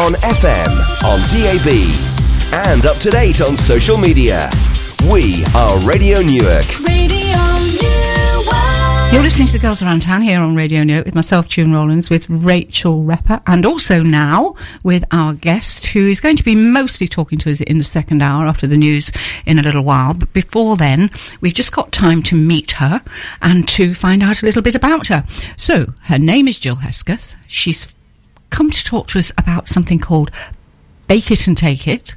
on FM, on DAB, and up to date on social media. We are Radio Newark. Radio Newark. You're listening to the Girls Around Town here on Radio Newark with myself, June Rollins, with Rachel Repper, and also now with our guest, who is going to be mostly talking to us in the second hour after the news in a little while. But before then, we've just got time to meet her and to find out a little bit about her. So, her name is Jill Hesketh. She's come to talk to us about something called Bake It and Take It.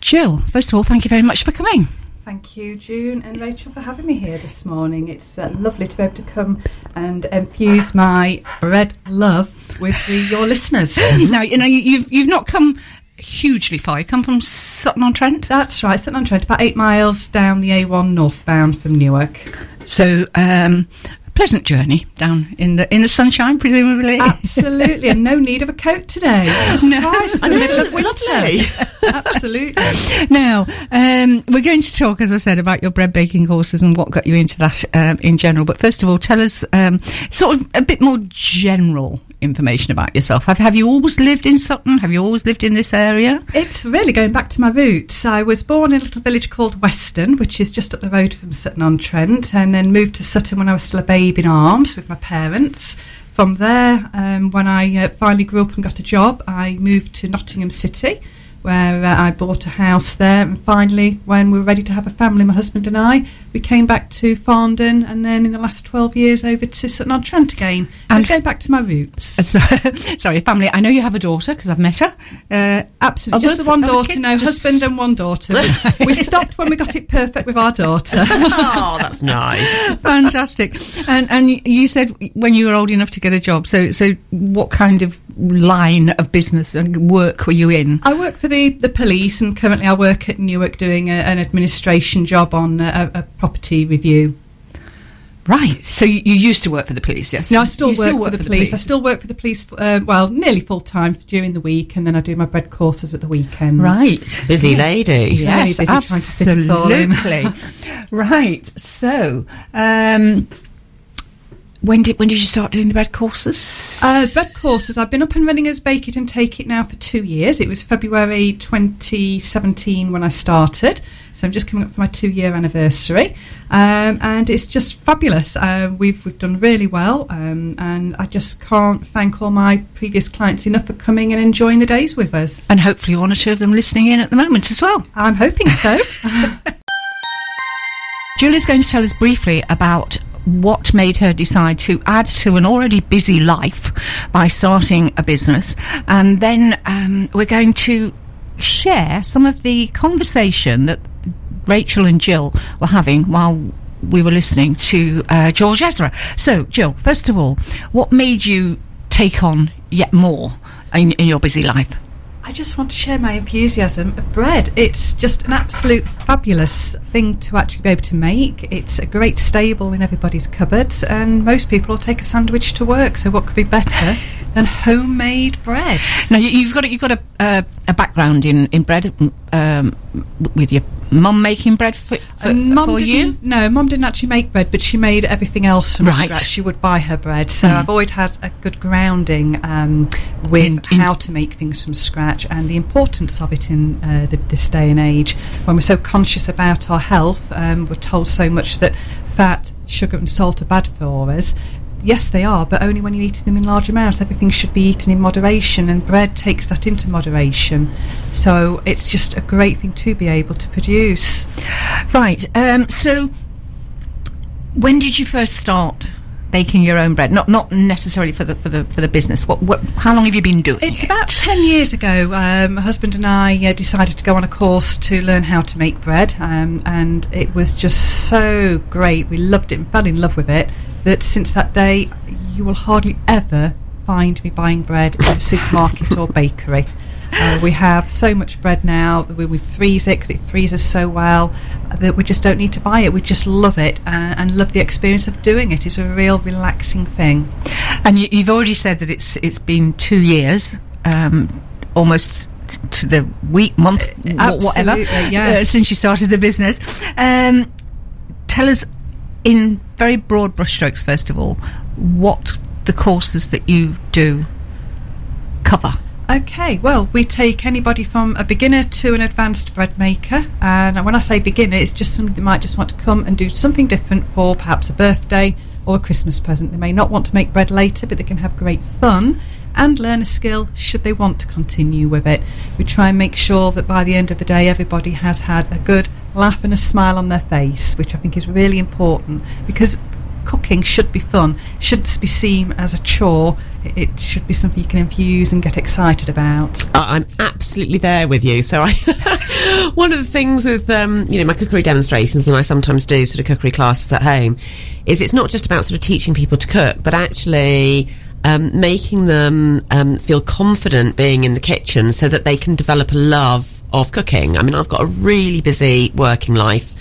Jill, first of all, thank you very much for coming. Thank you, June and Rachel, for having me here this morning. It's uh, lovely to be able to come and infuse my bread love with the, your listeners. now, you know, you- you've, you've not come hugely far. You come from Sutton on Trent. That's right, Sutton on Trent, about eight miles down the A1 northbound from Newark. So, um, pleasant journey down in the in the sunshine, presumably. Absolutely, and no need of a coat today. Just No. nice for I the middle of it's winter. Absolutely. now, um, we're going to talk, as I said, about your bread baking courses and what got you into that um, in general. But first of all, tell us um, sort of a bit more general information about yourself. Have Have you always lived in Sutton? Have you always lived in this area? It's really going back to my roots. I was born in a little village called Weston, which is just up the road from Sutton on Trent, and then moved to Sutton when I was still a babe in arms with my parents. From there, um, when I uh, finally grew up and got a job, I moved to Nottingham City, where uh, I bought a house there. And finally, when we were ready to have a family, my husband and I, we came back to Farndon, and then in the last 12 years over to Sutton on Trent again. And- Just going back to my roots. Uh, so- Sorry, family. I know you have a daughter because I've met her. Uh, Absolutely. Others- Just the one daughter, kids? no, Just- husband and one daughter. We, we stopped when we got it perfect with our daughter. oh, that's nice. Fantastic. And and you said when you were old enough to get a job. So so what kind of line of business and work were you in? I work for the, the police and currently I work at Newark doing a, an administration job on a, a property review. Right. So you, you used to work for the police, yes? No, I still You work, for, the police. I still work for the police, uh, well, nearly full time during the week and then I do my bread courses at the weekend. Right. Busy lady. Yeah. Very Yes, busy trying to fit it all in. absolutely. right. So, um, when did when did you start doing the bread courses? Uh, bread courses. I've been up and running as Bake It and Take It now for two years. It was February 2017 when I started, so I'm just coming up for my two-year anniversary, um, and it's just fabulous. Uh, we've we've done really well, um, and I just can't thank all my previous clients enough for coming and enjoying the days with us. and hopefully one or two of them listening in at the moment as well. I'm hoping so. Julie's going to tell us briefly about what made her decide to add to an already busy life by starting a business. And then um, we're going to share some of the conversation that Rachel and Jill were having while we were listening to uh, George Ezra. So, Jill, first of all, what made you take on yet more in, in your busy life? I just want to share my enthusiasm of bread. It's just an absolute fabulous thing to actually be able to make. It's a great staple in everybody's cupboards, and most people will take a sandwich to work. So, what could be better than homemade bread? Now you, you've got a, you've got a, uh, a background in in bread um, with your mum making bread for, for, And for you. No, mum didn't actually make bread, but she made everything else from Right. scratch. She would buy her bread. So Mm. I've always had a good grounding um, with In- in- how to make things from scratch and the importance of it in uh, the, this day and age when we're so conscious about our health. Um, we're told so much that fat, sugar, and salt are bad for us. Yes, they are, but only when you're eating them in large amounts. Everything should be eaten in moderation, and bread takes that into moderation. So it's just a great thing to be able to produce. Right. Um, so when did you first start baking your own bread? Not not necessarily for the for the for the business. What, what how long have you been doing? It? It's it? about 10 years ago. Um, my husband and I uh, decided to go on a course to learn how to make bread, um, and it was just so great. We loved it and fell in love with it. That since that day, you will hardly ever find me buying bread in a supermarket or bakery. Uh, we have so much bread now we, we freeze it because it freezes so well uh, that we just don't need to buy it. We just love it uh, and love the experience of doing it. It's a real relaxing thing. And you, you've already said that it's it's been two years, um, almost to the week, month, wh- whatever, yes. uh, since you started the business. Um, tell us in very broad brushstrokes, first of all, what the courses that you do cover. Okay, well, we take anybody from a beginner to an advanced bread maker. And when I say beginner, it's just somebody that might just want to come and do something different for perhaps a birthday or a Christmas present. They may not want to make bread later, but they can have great fun and learn a skill should they want to continue with it. We try and make sure that by the end of the day, everybody has had a good laugh and a smile on their face, which I think is really important because cooking should be fun, shouldn't be seen as a chore. It- should be something you can infuse and get excited about. I'm absolutely there with you. So I, one of the things with um, you know my cookery demonstrations, and I sometimes do sort of cookery classes at home, is it's not just about sort of teaching people to cook, but actually. Um, making them um, feel confident being in the kitchen so that they can develop a love of cooking. I mean, I've got a really busy working life,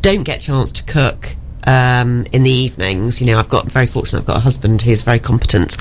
don't get a chance to cook um, in the evenings. You know, I've got very fortunate. I've got a husband who's a very competent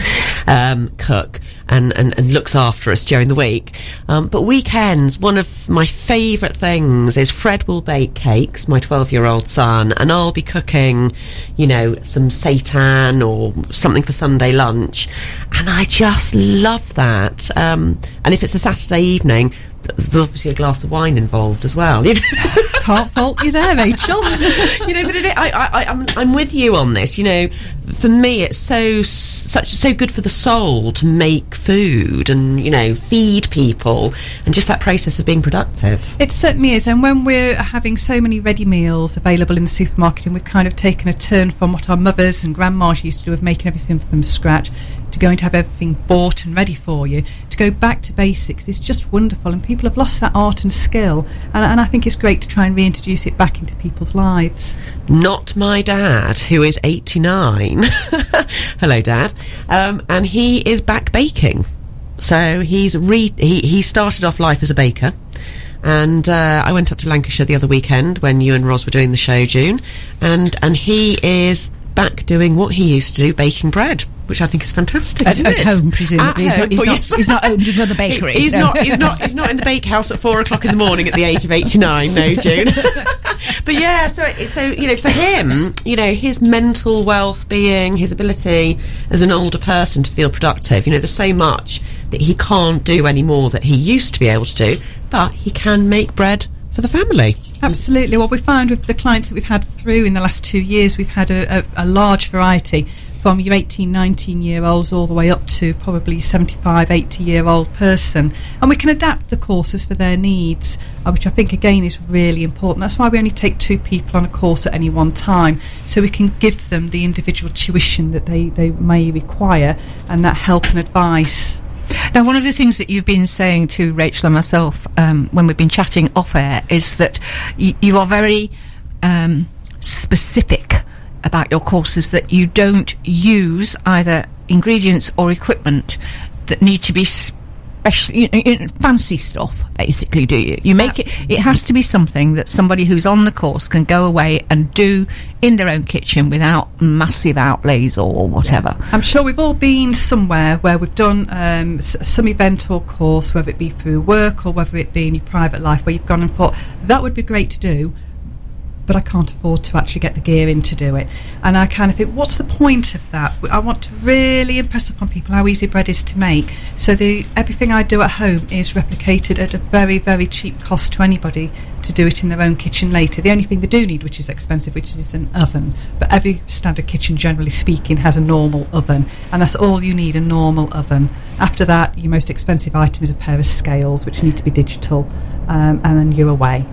um, cook and, and, and looks after us during the week. Um, but weekends, one of my favourite things is Fred will bake cakes, my 12 year old son, and I'll be cooking, you know, some seitan or something for Sunday lunch. And I just love that. Um, and if it's a Saturday evening, there's obviously a glass of wine involved as well. Can't fault you there, Rachel. you know, but it, I, I, I, I'm, I'm with you on this. You know, for me, it's so such so good for the soul to make food and you know feed people and just that process of being productive. It certainly is. And when we're having so many ready meals available in the supermarket, and we've kind of taken a turn from what our mothers and grandmas used to do of making everything from scratch to going to have everything bought and ready for you, to go back to basics is just wonderful. And people have lost that art and skill. And, and I think it's great to try and reintroduce it back into people's lives. Not my dad, who is 89. Hello, Dad. Um, and he is back baking. So he's re- he, he started off life as a baker. And uh, I went up to Lancashire the other weekend when you and Ros were doing the show, June. And, and he is back doing what he used to do, baking bread. Which I think is fantastic. At- isn't at it? home, presumably. He's At not- he's home, not- yes. he's not owned another bakery. He- he's No. not. He's not. He's not in the bakehouse at four o'clock in the morning at the age of eighty-nine. No, June. but yeah, so so you know, for him, you know, his mental wealth being, his ability as an older person to feel productive. You know, there's so much that he can't do anymore that he used to be able to do, but he can make bread for the family. Absolutely. What we found with the clients that we've had through in the last two years, we've had a, a, a large variety from your 18, 19 year olds all the way up to probably 75, 80 year old person. And we can adapt the courses for their needs, uh, which I think again is really important. That's why we only take two people on a course at any one time, so we can give them the individual tuition that they, they may require and that help and advice. Now, one of the things that you've been saying to Rachel and myself um, when we've been chatting off air is that y- you are very um, specific about your courses, that you don't use either ingredients or equipment that need to be special, you you fancy stuff, basically, do you? You make it, it has to be something that somebody who's on the course can go away and do in their own kitchen without massive outlays or whatever. I'm sure we've all been somewhere where we've done um, s- some event or course, whether it be through work or whether it be in your private life, where you've gone and thought, that would be great to do, but I can't afford to actually get the gear in to do it. And I kind of think, what's the point of that? I want to really impress upon people how easy bread is to make. So the everything I do at home is replicated at a very, very cheap cost to anybody to do it in their own kitchen later. The only thing they do need, which is expensive, which is an oven. But every standard kitchen, generally speaking, has a normal oven. And that's all you need, a normal oven. After that, your most expensive item is a pair of scales, which need to be digital. Um, and then you're away.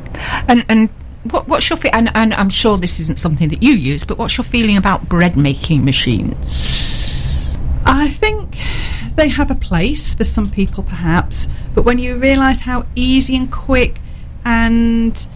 And and what, what's your fe- and, and I'm sure this isn't something that you use, but what's your feeling about bread making machines? I think they have a place for some people, perhaps, but when you realise how easy and quick and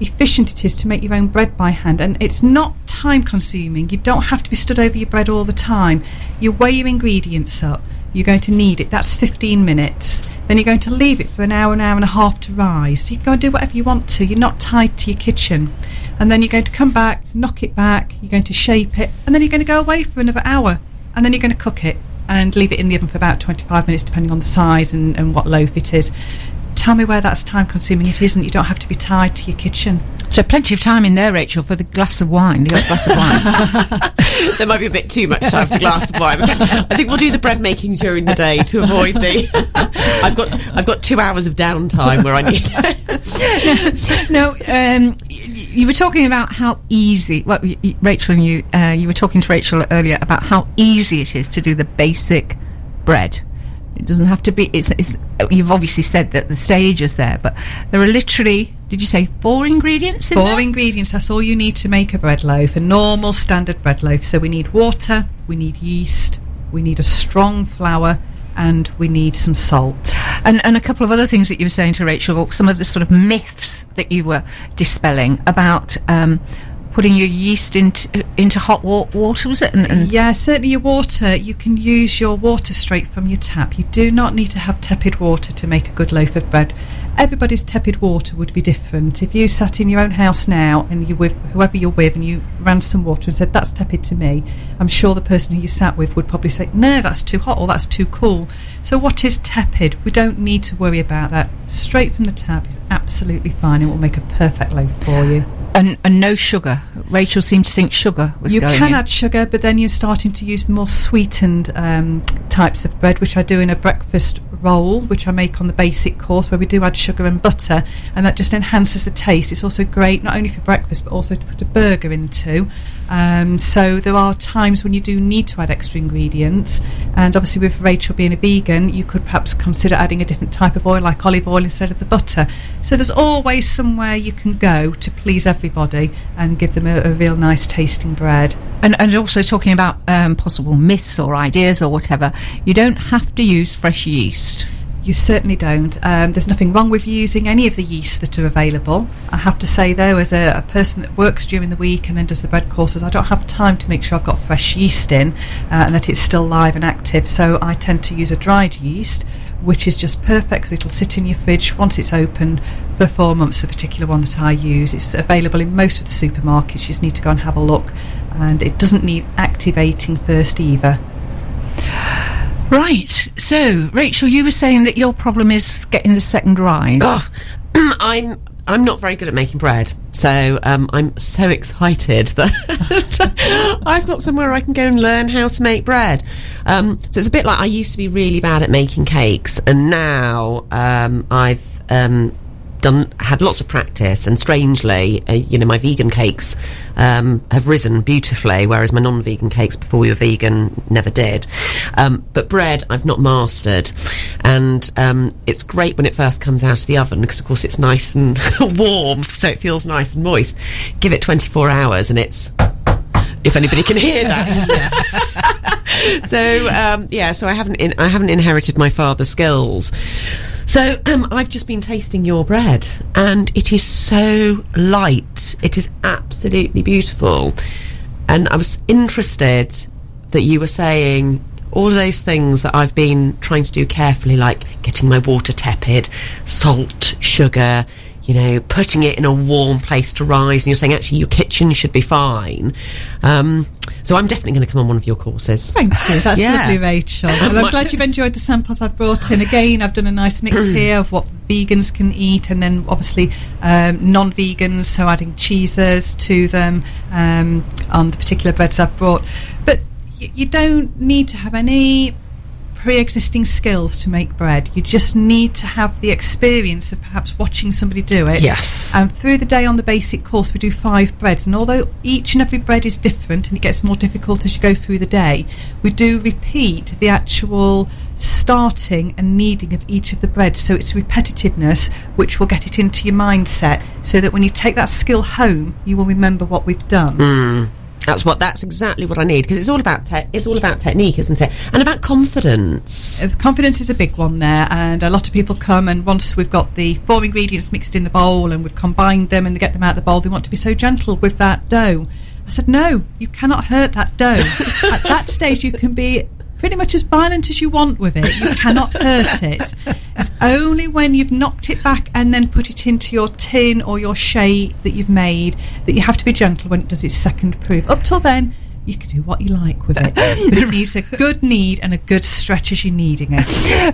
efficient it is to make your own bread by hand, and it's not time consuming, you don't have to be stood over your bread all the time. You weigh your ingredients up, you're going to need it, that's 15 minutes. Then you're going to leave it for an hour, an hour and a half to rise. So you can go and do whatever you want to. You're not tied to your kitchen. And then you're going to come back, knock it back, you're going to shape it, and then you're going to go away for another hour. And then you're going to cook it and leave it in the oven for about 25 minutes, depending on the size and, and what loaf it is. Tell me where that's time consuming. It isn't. You don't have to be tied to your kitchen. So plenty of time in there, Rachel, for the glass of wine, the odd glass of wine. there might be a bit too much time for the glass of wine. I think we'll do the bread making during the day to avoid the I've got I've got two hours of downtime where I need. no, um, y- you were talking about how easy. Well, y- y- Rachel and you, uh, you were talking to Rachel earlier about how easy it is to do the basic bread. It doesn't have to be. It's, it's. You've obviously said that the stage is there, but there are literally. Did you say four ingredients in Four there? ingredients, that's all you need to make a bread loaf, a normal standard bread loaf. So we need water, we need yeast, we need a strong flour, and we need some salt. and, and a couple of other things that you were saying to Rachel, some of the sort of myths that you were dispelling about um, putting your yeast into into hot wa- water, was it? And, and Yeah, certainly your water, you can use your water straight from your tap. You do not need to have tepid water to make a good loaf of bread. Everybody's tepid water would be different. If you sat in your own house now and you with whoever you're with and you ran some water and said that's tepid to me, I'm sure the person who you sat with would probably say, No, that's too hot or that's too cool. So what is tepid? We don't need to worry about that. Straight from the tap is absolutely fine. It will make a perfect loaf for you. and, and no sugar. Rachel seemed to think sugar was You going can in. add sugar, but then you're starting to use the more sweetened um, types of bread, which I do in a breakfast roll, which I make on the basic course, where we do add sugar and butter, and that just enhances the taste. It's also great not only for breakfast, but also to put a burger into. Um, so there are times when you do need to add extra ingredients, and obviously with Rachel being a vegan, you could perhaps consider adding a different type of oil, like olive oil instead of the butter. So there's always somewhere you can go to please everybody and give them a, a real nice tasting bread. And, and also talking about um, possible myths or ideas or whatever, you don't have to use fresh yeast. You certainly don't. Um, there's nothing wrong with using any of the yeasts that are available. I have to say, though, as a, a person that works during the week and then does the bread courses, I don't have time to make sure I've got fresh yeast in uh, and that it's still live and active. So I tend to use a dried yeast, which is just perfect because it'll sit in your fridge once it's open for four months. The particular one that I use, it's available in most of the supermarkets. You just need to go and have a look, and it doesn't need activating first either. Right. So, Rachel, you were saying that your problem is getting the second rise. Oh, I'm I'm not very good at making bread, so um, I'm so excited that I've got somewhere I can go and learn how to make bread. Um, so it's a bit like I used to be really bad at making cakes, and now um, I've um, done had lots of practice, and strangely, uh, you know, my vegan cakes um, have risen beautifully, whereas my non-vegan cakes before we were vegan never did. Um, but bread, I've not mastered, and um, it's great when it first comes out of the oven because, of course, it's nice and warm, so it feels nice and moist. Give it 24 hours, and it's if anybody can hear that. so um, yeah, so I haven't in, I haven't inherited my father's skills. So um, I've just been tasting your bread, and it is so light. It is absolutely beautiful, and I was interested that you were saying all of those things that I've been trying to do carefully, like getting my water tepid, salt, sugar, you know, putting it in a warm place to rise. And you're saying actually your kitchen should be fine. Um, so I'm definitely going to come on one of your courses. Thank you. That's Yeah. lovely, Rachel. Well, I'm glad you've enjoyed the samples I've brought in. Again, I've done a nice mix here of what vegans can eat, and then obviously um, non-vegans, so adding cheeses to them um, on the particular breads I've brought. But y- you don't need to have any pre-existing skills to make bread. You just need to have the experience of perhaps watching somebody do it. Yes. And through the day on the basic course, we do five breads. And although each and every bread is different and it gets more difficult as you go through the day, we do repeat the actual starting and kneading of each of the breads. So it's repetitiveness which will get it into your mindset so that when you take that skill home, you will remember what we've done. Hmm. That's what. That's exactly what I need because it's all about te- it's all about technique, isn't it? And about confidence. Uh, Confidence is a big one there, and a lot of people come and once we've got the four ingredients mixed in the bowl and we've combined them and they get them out of the bowl, they want to be so gentle with that dough. I said, no, you cannot hurt that dough. At that stage, you can be pretty much as violent as you want with it. You cannot hurt it. It's only when you've knocked it back and then put it into your tin or your shape that you've made that you have to be gentle when it does its second proof. Up till then, you can do what you like with it. but it needs a good knead and a good stretch as you're kneading it.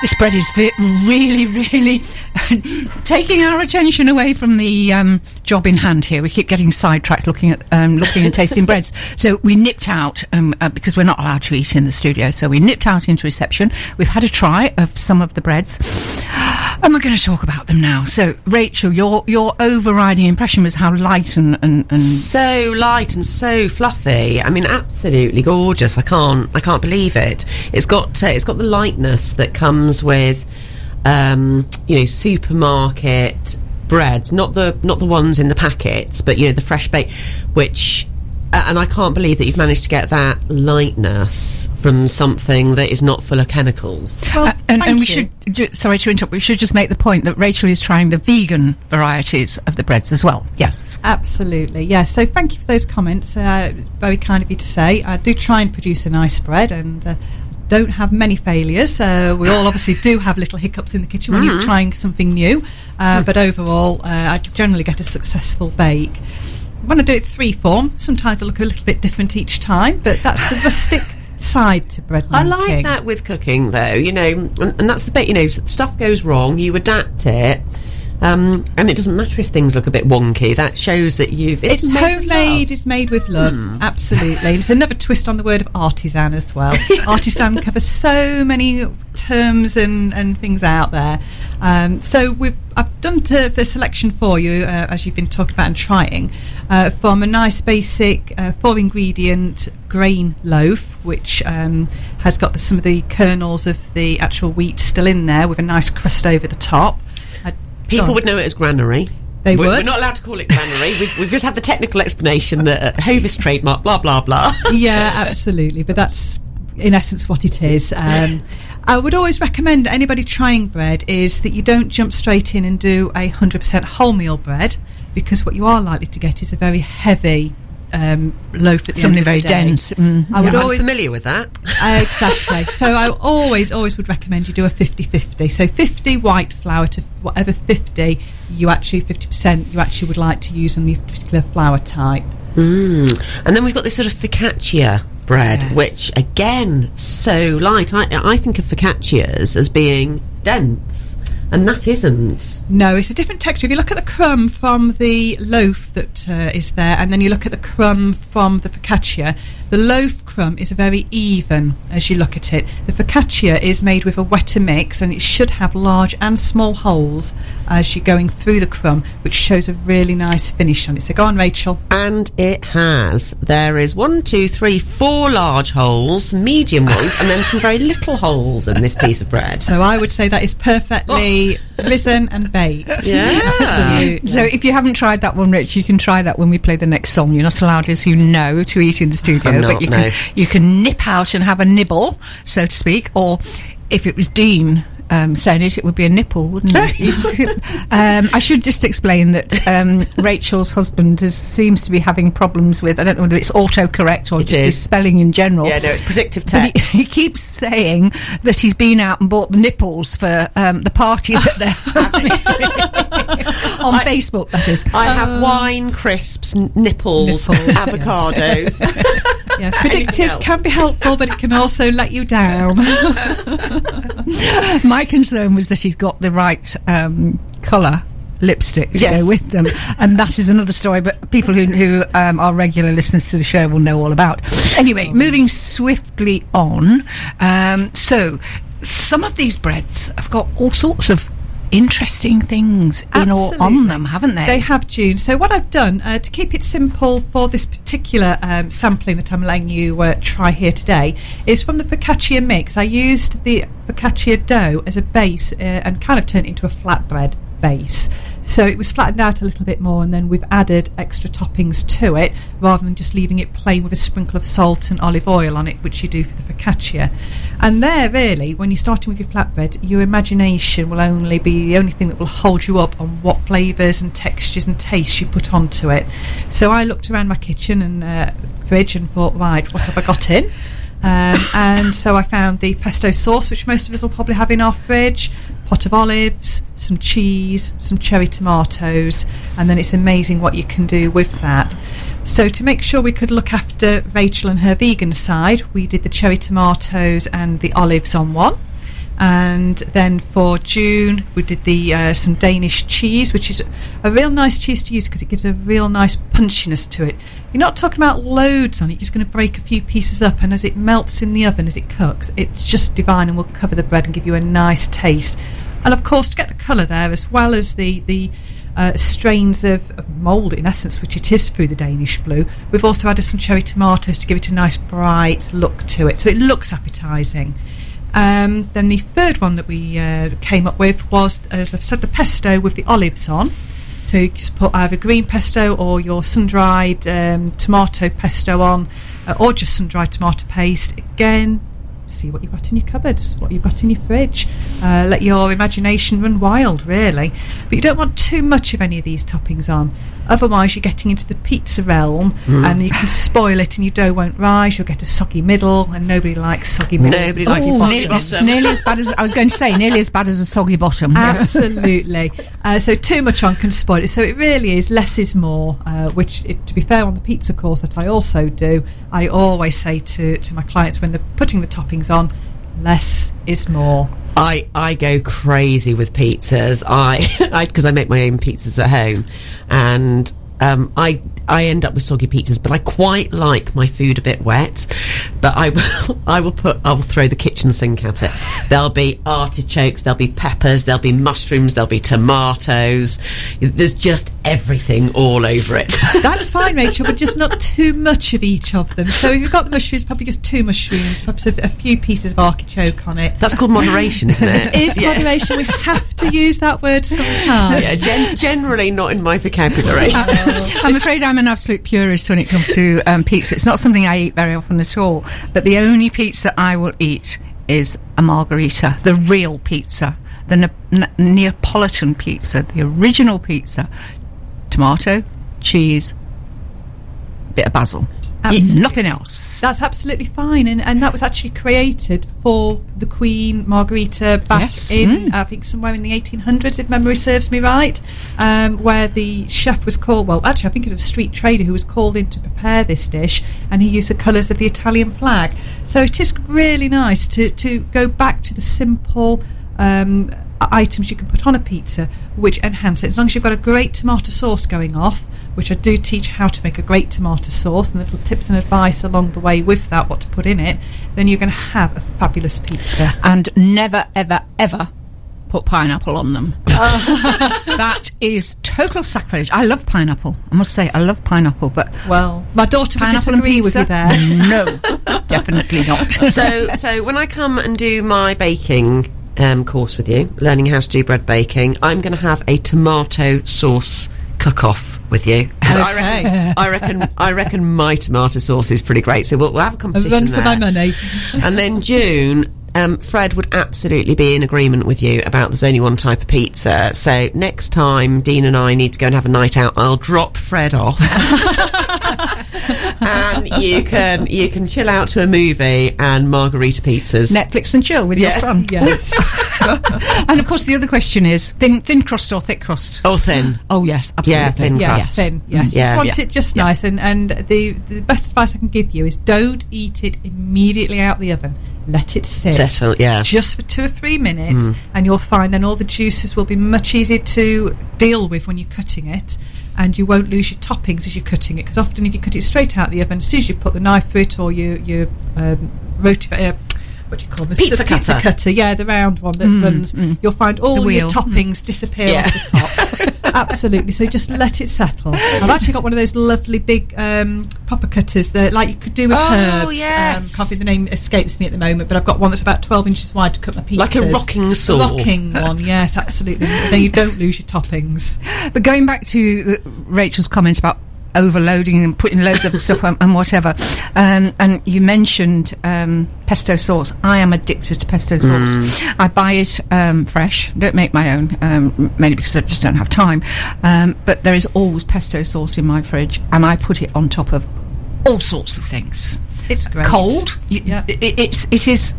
This bread is really, really taking our attention away from the um, job in hand here. We keep getting sidetracked looking at um, looking and tasting breads. So we nipped out um, uh, because we're not allowed to eat in the studio. So we nipped out into reception. We've had a try of some of the breads, and we're going to talk about them now. So Rachel, your your overriding impression was how light and and, and so light and so fluffy. I mean, absolutely gorgeous. I can't, I can't believe it. It's got, uh, it's got the lightness that comes with, um, you know, supermarket breads, not the not the ones in the packets, but you know, the fresh bake, which. Uh, and I can't believe that you've managed to get that lightness from something that is not full of chemicals. Well, Uh, and, and we you. should, ju- sorry to interrupt, we should just make the point that Rachel is trying the vegan varieties of the breads as well. Yes. Absolutely, yes. So thank you for those comments. Uh, very kind of you to say. I do try and produce a nice bread and uh, don't have many failures. Uh, we all obviously do have little hiccups in the kitchen when you're trying something new, uh, but overall, uh, I generally get a successful bake. When I do it three form, sometimes they look a little bit different each time, but that's the rustic side to bread I like that with cooking, though. You know, and, and that's the bit. You know, stuff goes wrong, you adapt it, um, and it doesn't matter if things look a bit wonky. That shows that you've. It's made homemade. It's made with love. Absolutely. It's another twist on the word of artisan as well. artisan covers so many terms and, and things out there. Um, so we've I've done to, the selection for you uh, as you've been talking about and trying uh, from a nice basic uh, four ingredient grain loaf, which um, has got the, some of the kernels of the actual wheat still in there with a nice crust over the top. People would know it as granary. They we're, would. We're not allowed to call it granary. we've, we've just had the technical explanation that uh, Hovis trademark, blah blah blah. yeah, absolutely. But that's in essence what it is. Um, I would always recommend anybody trying bread is that you don't jump straight in and do a hundred percent wholemeal bread because what you are likely to get is a very heavy um, loaf at the Something end of very the day. dense. Mm. I would I'm always familiar with that. uh, exactly. So I always, always would recommend you do a 50-50. So 50 white flour to whatever 50 you actually, 50% you actually would like to use on the particular flour type. Mm. And then we've got this sort of focaccia bread, Yes. which again so light. I, I think of focaccias as being dense, and that isn't. No, it's a different texture. If you look at the crumb from the loaf that uh, is there, and then you look at the crumb from the focaccia, the loaf crumb is very even as you look at it. The focaccia is made with a wetter mix, and it should have large and small holes as you're going through the crumb, which shows a really nice finish on it. So go on, Rachel. And it has. There is one, two, three, four large holes, medium ones, and then some very little holes in this piece of bread. So I would say that is perfectly oh. risen and baked. Yeah. Absolutely. So if you haven't tried that one, Rich, you can try that when we play the next song. You're not allowed, as you know, to eat in the studio, I'm but you no. can you can nip out and have a nibble, so to speak. Or if it was Dean. Um, saying it, it would be a nipple, wouldn't it? um, I should just explain that um, Rachel's husband is, seems to be having problems with. I don't know whether it's autocorrect or It just is. his spelling in general. Yeah, no, it's predictive But he, text. he keeps saying that he's been out and bought the nipples for um, the party that they're having on Facebook. That is. I have wine, crisps, n- nipples, Nipples, yes. avocados. Yeah, predictive can be helpful, but it can also let you down. My concern was that he'd got the right um, colour lipstick to Yes. go with them, and that is another story. But people who, who um, are regular listeners to the show will know all about. Anyway, moving swiftly on. Um, so, some of these breads have got all sorts of interesting things in or on them, haven't they? They have June. So what I've done uh, to keep it simple for this particular um, sampling that I'm letting you uh, try here today is from the focaccia mix. I used the focaccia dough as a base uh, and kind of turned it into a flatbread base. So it was flattened out a little bit more, and then we've added extra toppings to it rather than just leaving it plain with a sprinkle of salt and olive oil on it, which you do for the focaccia. And there, really, when you're starting with your flatbread, your imagination will only be the only thing that will hold you up on what flavours and textures and tastes you put onto it. So I looked around my kitchen and uh, fridge and thought, right, what have I got in? Um, and so I found the pesto sauce, which most of us will probably have in our fridge, pot of olives, some cheese, some cherry tomatoes, and then it's amazing what you can do with that. So to make sure we could look after Rachel and her vegan side, we did the cherry tomatoes and the olives on one. And then for June, we did the uh, some Danish cheese, which is a real nice cheese to use because it gives a real nice punchiness to it. You're not talking about loads on it; you're just going to break a few pieces up, and as it melts in the oven, as it cooks, it's just divine and will cover the bread and give you a nice taste. And of course, to get the colour there, as well as the the uh, strains of, of mould, in essence, which it is through the Danish blue. We've also added some cherry tomatoes to give it a nice bright look to it, so it looks appetising. Um, then the third one that we uh, came up with was, as I've said, the pesto with the olives on. So you just put either green pesto or your sun-dried um, tomato pesto on, uh, or just sun-dried tomato paste. Again, see what you've got in your cupboards, what you've got in your fridge. Uh, let your imagination run wild, really. But you don't want too much of any of these toppings on. Otherwise, you're getting into the pizza realm, and you can spoil it, and your dough won't rise. You'll get a soggy middle, and nobody likes soggy middles. Nobody likes Ooh, soggy nearly, bottom. nearly as bad as I was going to say. Nearly as bad as a soggy bottom. Absolutely. Uh, so too much on can spoil it. So it really is less is more. Uh, which, it, to be fair, on the pizza course that I also do, I always say to to my clients when they're putting the toppings on, less is more. I, I go crazy with pizzas. I because I, make my own pizzas at home, and um, I I end up with soggy pizzas. But I quite like my food a bit wet. But I will I will put I will throw the kitchen sink at it. There'll be artichokes, there'll be peppers, there'll be mushrooms, there'll be tomatoes. There's just everything all over it. That's fine, Rachel, but just not too much of each of them. So if you've got the mushrooms, probably just two mushrooms, perhaps a, a few pieces of artichoke on it. That's called moderation, isn't it? it? Is moderation. We have to use that word sometimes. Yeah, gen- generally not in my vocabulary. I'm afraid I'm an absolute purist when it comes to um, pizza. It's not something I eat very often at all. But the only pizza I will eat is a margherita, the real pizza, the ne- ne- Neapolitan pizza, the original pizza. Tomato, cheese, bit of basil. Absolutely. Nothing else. That's absolutely fine, and, and that was actually created for the Queen Margherita back Yes. in, Mm. I think, somewhere in the 1800s, if memory serves me right, um, where the chef was called. Well, actually, I think it was a street trader who was called in to prepare this dish, and he used the colours of the Italian flag. So it is really nice to to go back to the simple. Um, items you can put on a pizza which enhance it as long as you've got a great tomato sauce going off which I do teach how to make a great tomato sauce and little tips and advice along the way with that what to put in it then you're going to have a fabulous pizza and never, ever, ever put pineapple on them. that is total sacrilege. I love pineapple. I must say, I love pineapple, but well my daughter would pineapple and disagree with you there No, definitely not. so so when I come and do my baking um, course with you, learning how to do bread baking, I'm going to have a tomato sauce cook-off with you. 'Cause I reckon, I reckon, I reckon my tomato sauce is pretty great. So we'll, we'll have a a competition run for my money And then June, um, Fred would absolutely be in agreement with you about there's only one type of pizza. So next time Dean and I need to go and have a night out, I'll drop Fred off. and you can you can chill out to a movie and margherita pizzas. Netflix and chill with your son. yes And of course, the other question is thin, thin crust or thick crust? oh, thin. Oh yes, absolutely. Yeah, thin yes crust. thin yes Yeah. just want Yeah. it just Yeah. nice and and the the best advice I can give you is don't eat it immediately out the oven let it sit Settle, yeah. just for two or three minutes, Mm. and you'll find then all the juices will be much easier to deal with when you're cutting it, and you won't lose your toppings as you're cutting it. Because often, if you cut it straight out the oven, as soon as you put the knife through it or your your um, uh, what do you call them? Pizza pizza cutter. cutter, yeah, the round one that runs. You'll find all The your toppings disappear Yeah. off the top. Absolutely. So just let it settle. I've actually got one of those lovely big um, popper cutters that, like you could do with Oh, herbs. yes. Um, can't think the name escapes me at the moment, but I've got one that's about 12 inches wide to cut my pizzas. Like a rocking saw. A rocking one, yes, absolutely. then you don't lose your toppings. But going back to Rachel's comment about overloading and putting loads of stuff on, and whatever, um, and you mentioned um, pesto sauce. I am addicted to pesto sauce. I buy it um, fresh. Don't make my own, um, mainly because I just don't have time. Um, but there is always pesto sauce in my fridge, and I put it on top of all sorts of things. It's great. Cold. You, Yeah. it, it's it is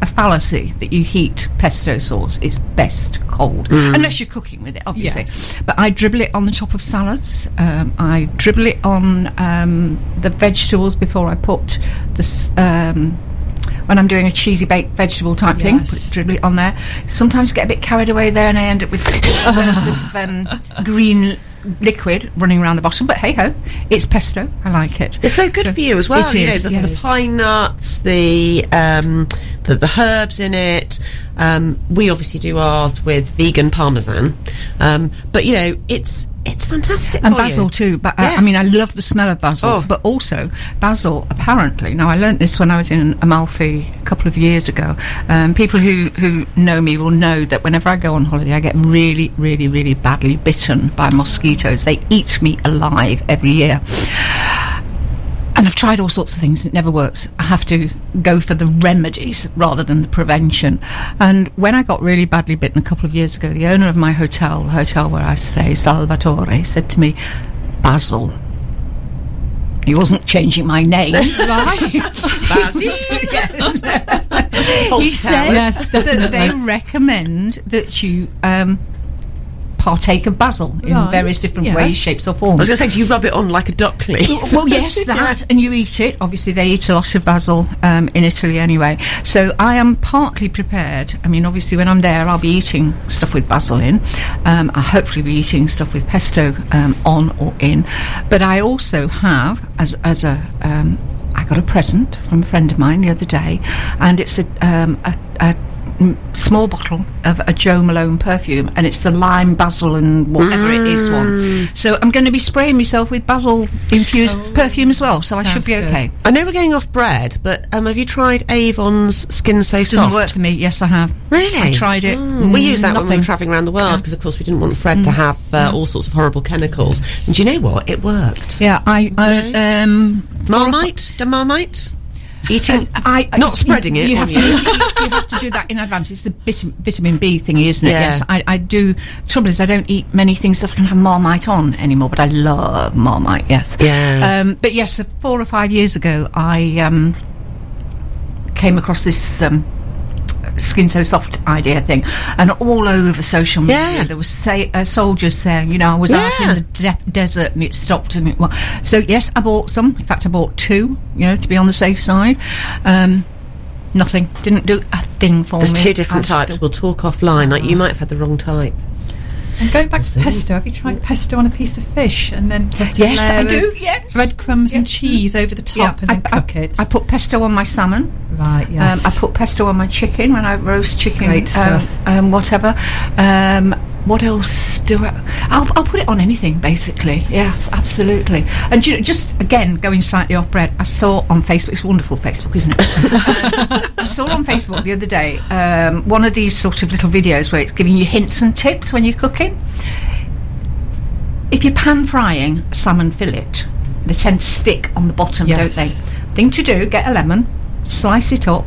a fallacy that you heat pesto sauce. It's best cold, unless you're cooking with it, obviously. Yes. But I dribble it on the top of salads. Um, I dribble it on um, the vegetables before I put the um, when I'm doing a cheesy baked vegetable type thing. Yes. Put, dribble it on there. Sometimes get a bit carried away there, and I end up with of um, green liquid running around the bottom. But hey ho, it's pesto. I like it. It's so good for you as well. It you is, know, the, yes. the pine nuts, the, um, the the herbs in it. Um, we obviously do ours with vegan parmesan, um, but you know it's it's fantastic. and basil you. too. But uh, I mean, I love the smell of basil. Oh. But also basil. Apparently, now I learnt this when I was in Amalfi a couple of years ago. Um, people who who know me will know that whenever I go on holiday, I get really, really, really badly bitten by mosquitoes. They eat me alive every year. And I've tried all sorts of things, it never works. I have to go for the remedies rather than the prevention. And when I got really badly bitten a couple of years ago, the owner of my hotel, the hotel where I stay, Salvatore, said to me, Basil. He wasn't changing my name, right? he said Yes, that they recommend that you um, partake of basil in Right, various different yes. ways, shapes, or forms. I was going to say, do you rub it on like a duck leaf? well, yes, that, and you eat it. Obviously, they eat a lot of basil um, in Italy anyway. So I am partly prepared. I mean, obviously, when I'm there, I'll be eating stuff with basil in. Um, I'll hopefully be eating stuff with pesto um, on or in. But I also have, as as a um, I got a present from a friend of mine the other day, and it's a um, a, a small bottle of a Jo Malone perfume, and it's the lime basil and whatever it is one. So I'm going to be spraying myself with basil infused perfume as well. So I should be good. okay. I know we're going off bread, but um, have you tried Avon's Skin So Doesn't work for me. Yes, I have. Really? I tried it. Mm. We Mm, used that when we were travelling around the world because, of course, we didn't want Fred to have uh, all sorts of horrible chemicals. And do you know what? It worked. Yeah, I, I um, Marmite? The Marmite? Eating. I, Not spreading it You have, to, you. you have to do that in advance. It's the vit- vitamin B thingy, isn't it? Yeah. Yes, I, I do. Trouble is, I don't eat many things that I can have Marmite on anymore, but I love Marmite. Yes. Yeah. Um, but yes, uh, four or five years ago, I um, came across this. Um, Skin so soft idea thing, and all over social media Yeah. there was say, uh, soldiers saying, you know, I was out in the de- desert and it stopped and it. Well, so yes, I bought some. In fact, I bought two. You know, to be on the safe side. Um, nothing didn't do a thing for There's me. two different I'm types. still- We'll talk offline. Like you might have had the wrong type. And going back to pesto, have you tried pesto on a piece of fish and then Yes, I do, yes. breadcrumbs and Yes. cheese over the Yeah, top and then I, cook I, it? I put pesto on my salmon. right, yes. Um, I put pesto on my chicken when I roast chicken. Great um, stuff. Um, whatever. Um, what else do it. I'll, I'll put it on anything, basically. Yes, absolutely. And you know, just again going slightly off bread, I saw on Facebook. It's wonderful Facebook, isn't it? I saw on Facebook the other day um, one of these sort of little videos where it's giving you hints and tips when you're cooking. If you're pan frying salmon fillet, they tend to stick on the bottom, don't they? Thing to do: get a lemon, slice it up,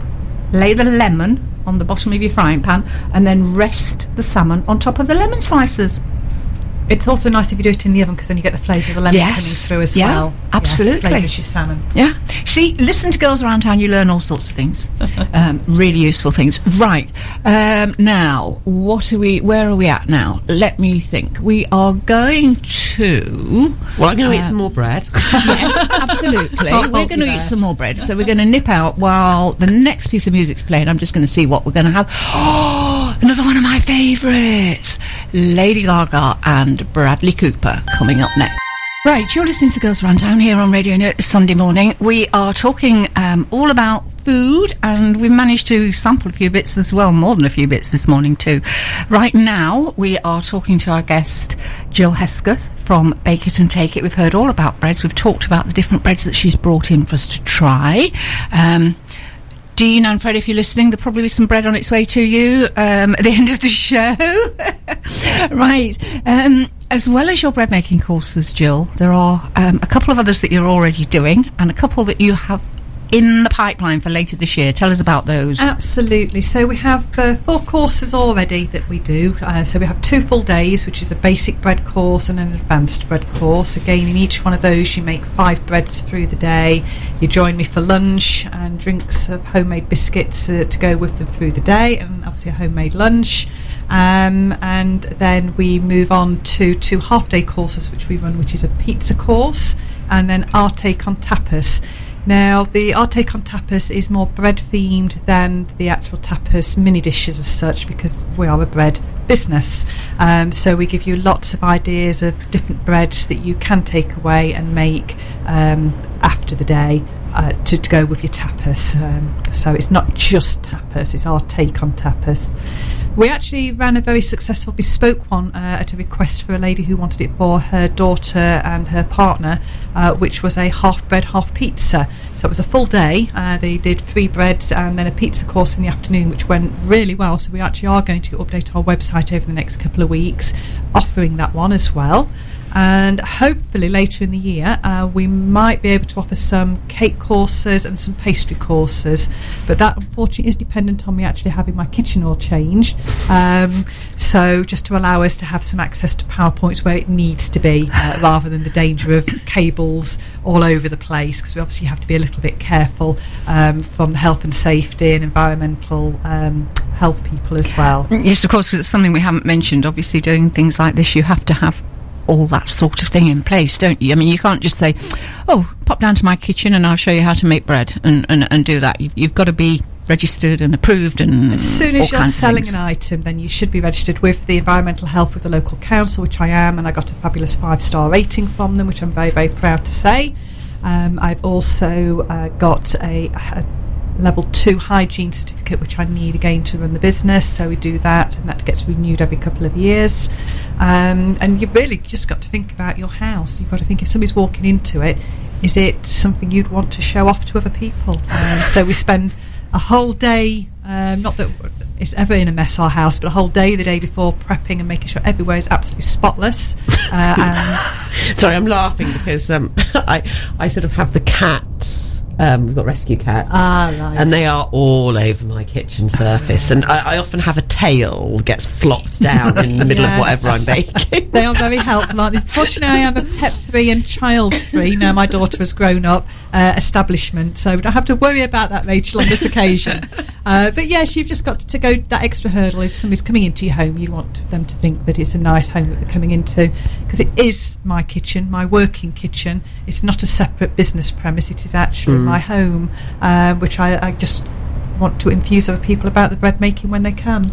lay the lemon on the bottom of your frying pan, and then rest the salmon on top of the lemon slices. It's also nice if you do it in the oven because then you get the flavour of the lemon Yes. coming through as Yeah, well. absolutely. Yes, flavours your salmon. Yeah. See, listen to Girls Around Town, you learn all sorts of things. um, really useful things. Right. Um, now, what are we, where are we at now? Let me think. We are going to. Well, I'm going to eat some more bread. yes, absolutely. Can't we're going to eat some more bread. So we're going to nip out while the next piece of music's playing. I'm just going to see what we're going to have. Another one of my favourites. Lady Gaga and Bradley Cooper coming up next. Right, you're listening to Girls Around Town here on Radio Newark Sunday morning. We are talking um, all about food, and we've managed to sample a few bits as well, more than a few bits this morning too. Right now, we are talking to our guest Jill Hesketh from Bake It and Take It. We've heard all about breads. We've talked about the different breads that she's brought in for us to try. Um, Dean and Fred, if you're listening, there'll probably be some bread on its way to you um, at the end of the show. right. Um, as well as your bread making courses, Jill, there are um, a couple of others that you're already doing and a couple that you have in the pipeline for later this year. Tell us about those. Absolutely. So we have uh, four courses already that we do. Uh, so we have two full days, which is a basic bread course and an advanced bread course. Again, in each one of those, you make five breads through the day. You join me for lunch and drinks of homemade biscuits uh, to go with them through the day, and obviously a homemade lunch. Um, and then we move on to two half day courses, which we run, which is a pizza course and then take on tapas. Now, the our take on tapas is more bread themed than the actual tapas mini dishes as such, because we are a bread business. Um, so we give you lots of ideas of different breads that you can take away and make um, after the day. Uh, to, to go with your tapas. Um, so it's not just tapas, it's our take on tapas. We actually ran a very successful bespoke one uh, at a request for a lady who wanted it for her daughter and her partner, uh, which was a half bread, half pizza. So it was a full day. Uh, they did three breads and then a pizza course in the afternoon, which went really well. So we actually are going to update our website over the next couple of weeks, offering that one as well. And hopefully later in the year, uh, we might be able to offer some cake courses and some pastry courses. But that unfortunately is dependent on me actually having my kitchen all changed. Um, so just to allow us to have some access to PowerPoints where it needs to be, uh, rather than the danger of cables all over the place, because we obviously have to be a little bit careful um, from the health and safety and environmental um, health people as well. Yes, of course, it's something we haven't mentioned. Obviously, doing things like this, you have to have all that sort of thing in place, don't you? I mean, you can't just say, "Oh, pop down to my kitchen and I'll show you how to make bread," and and, and do that. You've, you've got to be registered and approved and As soon as you're selling an item, then you should be registered with the environmental health with the local council, which I am, and I got a fabulous five star rating from them, which I'm very, very proud to say. Um, I've also uh, got a, a level two hygiene certificate, which I need again to run the business. So we do that, and that gets renewed every couple of years. Um, and you've really just got to think about your house. You've got to think if somebody's walking into it, is it something you'd want to show off to other people? Um, so we spend a whole day, um, not that it's ever in a mess our house, but a whole day the day before prepping and making sure everywhere is absolutely spotless. Uh, and Sorry, I'm laughing because um, I I sort of have the cats. Um, we've got rescue cats, Ah, right. and they are all over my kitchen surface. and I, I often have a tail gets flopped down in the middle Yes. of whatever I'm baking. they are very helpful. Aren't they? Fortunately, I am a pet free and child free. Now my daughter has grown up uh, establishment, so we don't have to worry about that, Rachel, on this occasion. Uh, but yes, you've just got to go that extra hurdle. If somebody's coming into your home, you want them to think that it's a nice home that they're coming into because it is my kitchen, my working kitchen. It's not a separate business premise. It is actually my home, um, which I, I just want to infuse other people about the bread making when they come.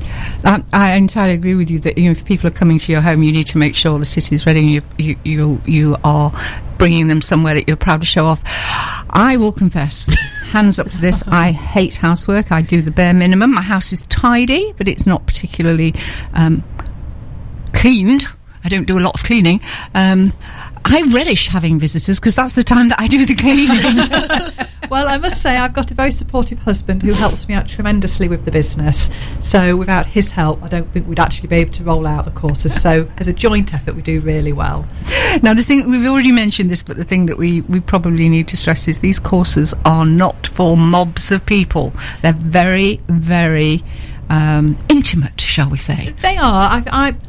I, I entirely agree with you that you know, if people are coming to your home, you need to make sure that it is ready and you, you, you, you are bringing them somewhere that you're proud to show off. I will confess, hands up to this, I hate housework. I do the bare minimum. My house is tidy, but it's not particularly um, cleaned. I don't do a lot of cleaning. Um, I relish having visitors because that's the time that I do the cleaning. Well, I must say, I've got a very supportive husband who helps me out tremendously with the business. So, without his help, I don't think we'd actually be able to roll out the courses. So, as a joint effort, we do really well. Now, the thing we've already mentioned this, but the thing that we, we probably need to stress is these courses are not for mobs of people. They're very, very um, intimate, shall we say? They are. I, I, I-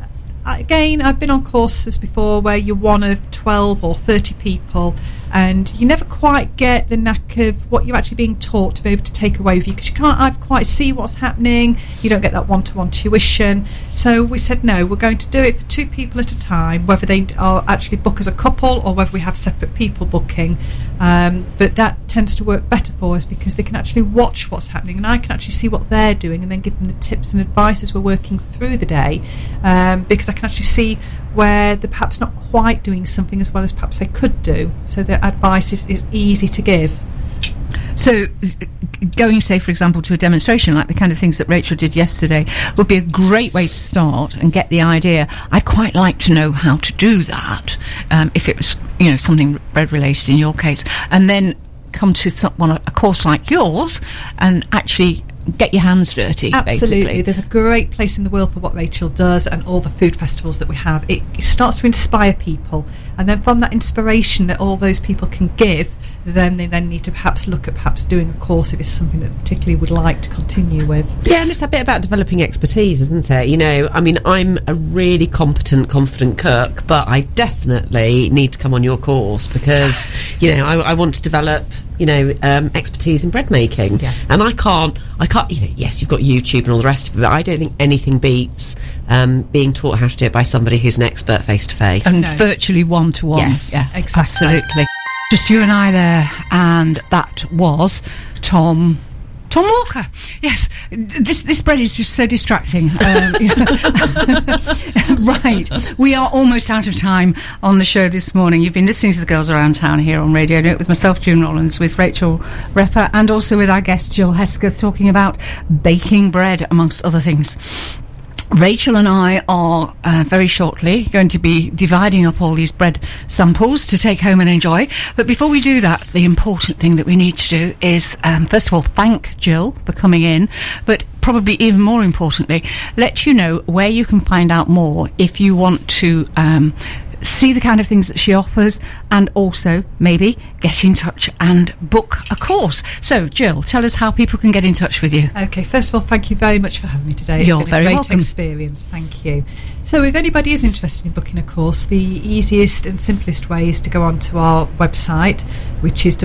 again, I've been on courses before where you're one of 12 or 30 people and you never quite get the knack of what you're actually being taught to be able to take away with you because you can't either quite see what's happening, you don't get that one to one tuition. So we said, no, we're going to do it for two people at a time, whether they are actually book as a couple or whether we have separate people booking. Um, but that tends to work better for us because they can actually watch what's happening and I can actually see what they're doing and then give them the tips and advice as we're working through the day um, because I can actually see where they're perhaps not quite doing something as well as perhaps they could do. So the advice is, is easy to give. So, going, say, for example, to a demonstration like the kind of things that Rachel did yesterday would be a great way to start and get the idea. I'd quite like to know how to do that um, if it was, you know, something bread related in your case, and then come to someone a course like yours and actually get your hands dirty. Absolutely. basically. There's a great place in the world for what Rachel does and all the food festivals that we have. It, it starts to inspire people. And then from that inspiration that all those people can give, then they then need to perhaps look at perhaps doing a course if it's something that they particularly would like to continue with. Yeah, and it's a bit about developing expertise, isn't it? You know, I mean, I'm a really competent, confident cook, but I definitely need to come on your course because, you know, I, I want to develop, you know, um, expertise in bread making. Yeah. And I can't, I can't, you know, yes, you've got YouTube and all the rest of it, but I don't think anything beats um, being taught how to do it by somebody who's an expert face to face. and No. virtually one to one. Yes, yeah, exactly. absolutely. Just you and I there, and that was Tom. Tom Walker. Yes, this this bread is just so distracting. Um, right, we are almost out of time on the show this morning. You've been listening to the Girls Around Town here on Radio Newark with myself, June Rollins, with Rachel Repper, and also with our guest Jill Hesketh, talking about baking bread, amongst other things. Rachel and I are uh, very shortly going to be dividing up all these bread samples to take home and enjoy. But before we do that, the important thing that we need to do is, um, first of all, thank Jill for coming in, but probably even more importantly, let you know where you can find out more if you want to. Um, see the kind of things that she offers and also maybe get in touch and book a course. So, Jill, tell us how people can get in touch with you. Okay, first of all, thank you very much for having me today. It's You're been very a great welcome. experience. Thank you. So, if anybody is interested in booking a course, the easiest and simplest way is to go onto our website, which is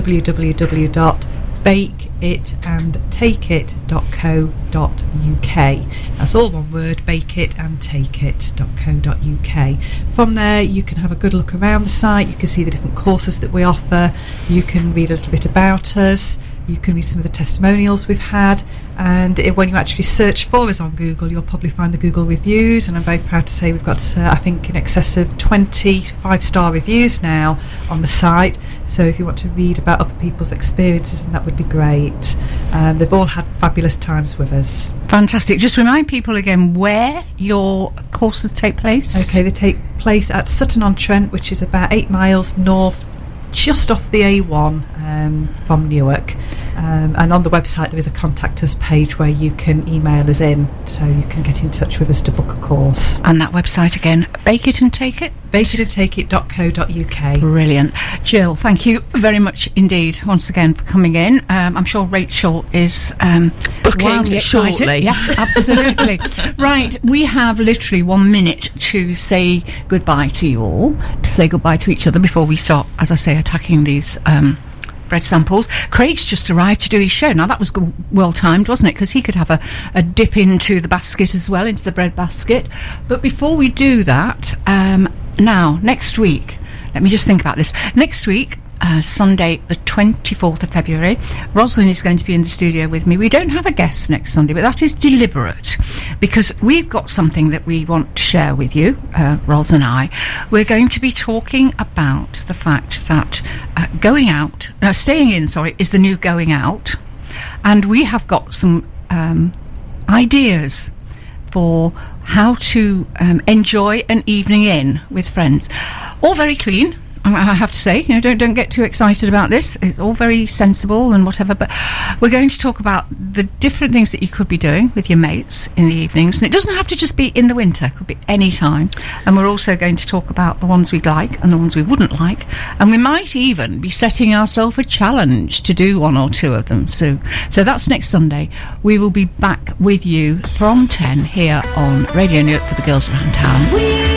www.bakeitandtakeit.co.uk. That's all one word, bakeitandtakeit.co.uk. From there, you can have a good look around the site, you can see the different courses that we offer, you can read a little bit about us. You can read some of the testimonials we've had, and if, when you actually search for us on Google, you'll probably find the Google reviews. And I'm very proud to say we've got, uh, I think, in excess of 25 star reviews now on the site. So if you want to read about other people's experiences, then that would be great. Um, they've all had fabulous times with us. Fantastic. Just remind people again where your courses take place. Okay, they take place at Sutton on Trent, which is about eight miles north, just off the A1 um, from Newark. Um, and on the website, there is a contact us page where you can email us in, so you can get in touch with us to book a course. And that website again, Bake It and Take It. bakeitandtakeit.co.uk. Brilliant. Jill, thank you very much indeed once again for coming in. Um, I'm sure Rachel is um, Booking wildly excited. shortly. Yeah, absolutely. right, we have literally one minute to say goodbye to you all, to say goodbye to each other before we start, as I say, attacking these. Um, Bread samples. Craig's just arrived to do his show. Now that was well timed, wasn't it? Because he could have a, a dip into the basket as well, into the bread basket. But before we do that, um, now next week, let me just think about this. Next week, uh, Sunday, the 24th of February, Rosalind is going to be in the studio with me. We don't have a guest next Sunday, but that is deliberate because we've got something that we want to share with you, uh, Ros and I. We're going to be talking about the fact that uh, going out, uh, staying in, sorry, is the new going out. And we have got some um, ideas for how to um, enjoy an evening in with friends. All very clean. I have to say, you know, don't don't get too excited about this. It's all very sensible and whatever. But we're going to talk about the different things that you could be doing with your mates in the evenings, and it doesn't have to just be in the winter. It could be any time. And we're also going to talk about the ones we'd like and the ones we wouldn't like, and we might even be setting ourselves a challenge to do one or two of them. So, so that's next Sunday. We will be back with you from ten here on Radio Newark for the Girls Around Town. We